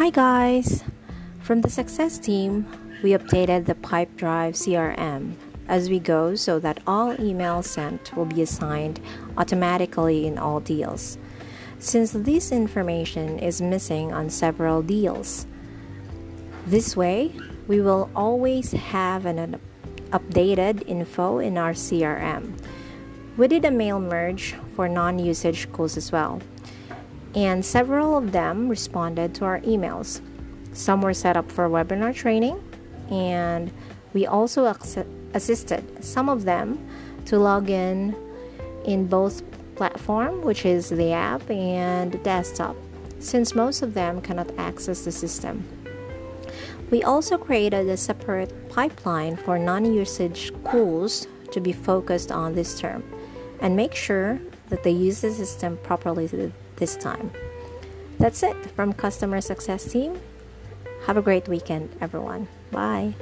Hi guys! From the success team, we updated the Pipedrive CRM as we go so that all emails sent will be assigned automatically in all deals. Since this information is missing on several deals, this way we will always have an updated info in our CRM. We did a mail merge for non usage calls as well, and several of them responded to our emails. Some were set up for webinar training, and we also assisted some of them to log in in both platform, which is the app and desktop, since most of them cannot access the system. We also created a separate pipeline for non usage schools to be focused on this term and make sure that they use the system properly this time. That's it from Customer Success Team. Have a great weekend, everyone. Bye.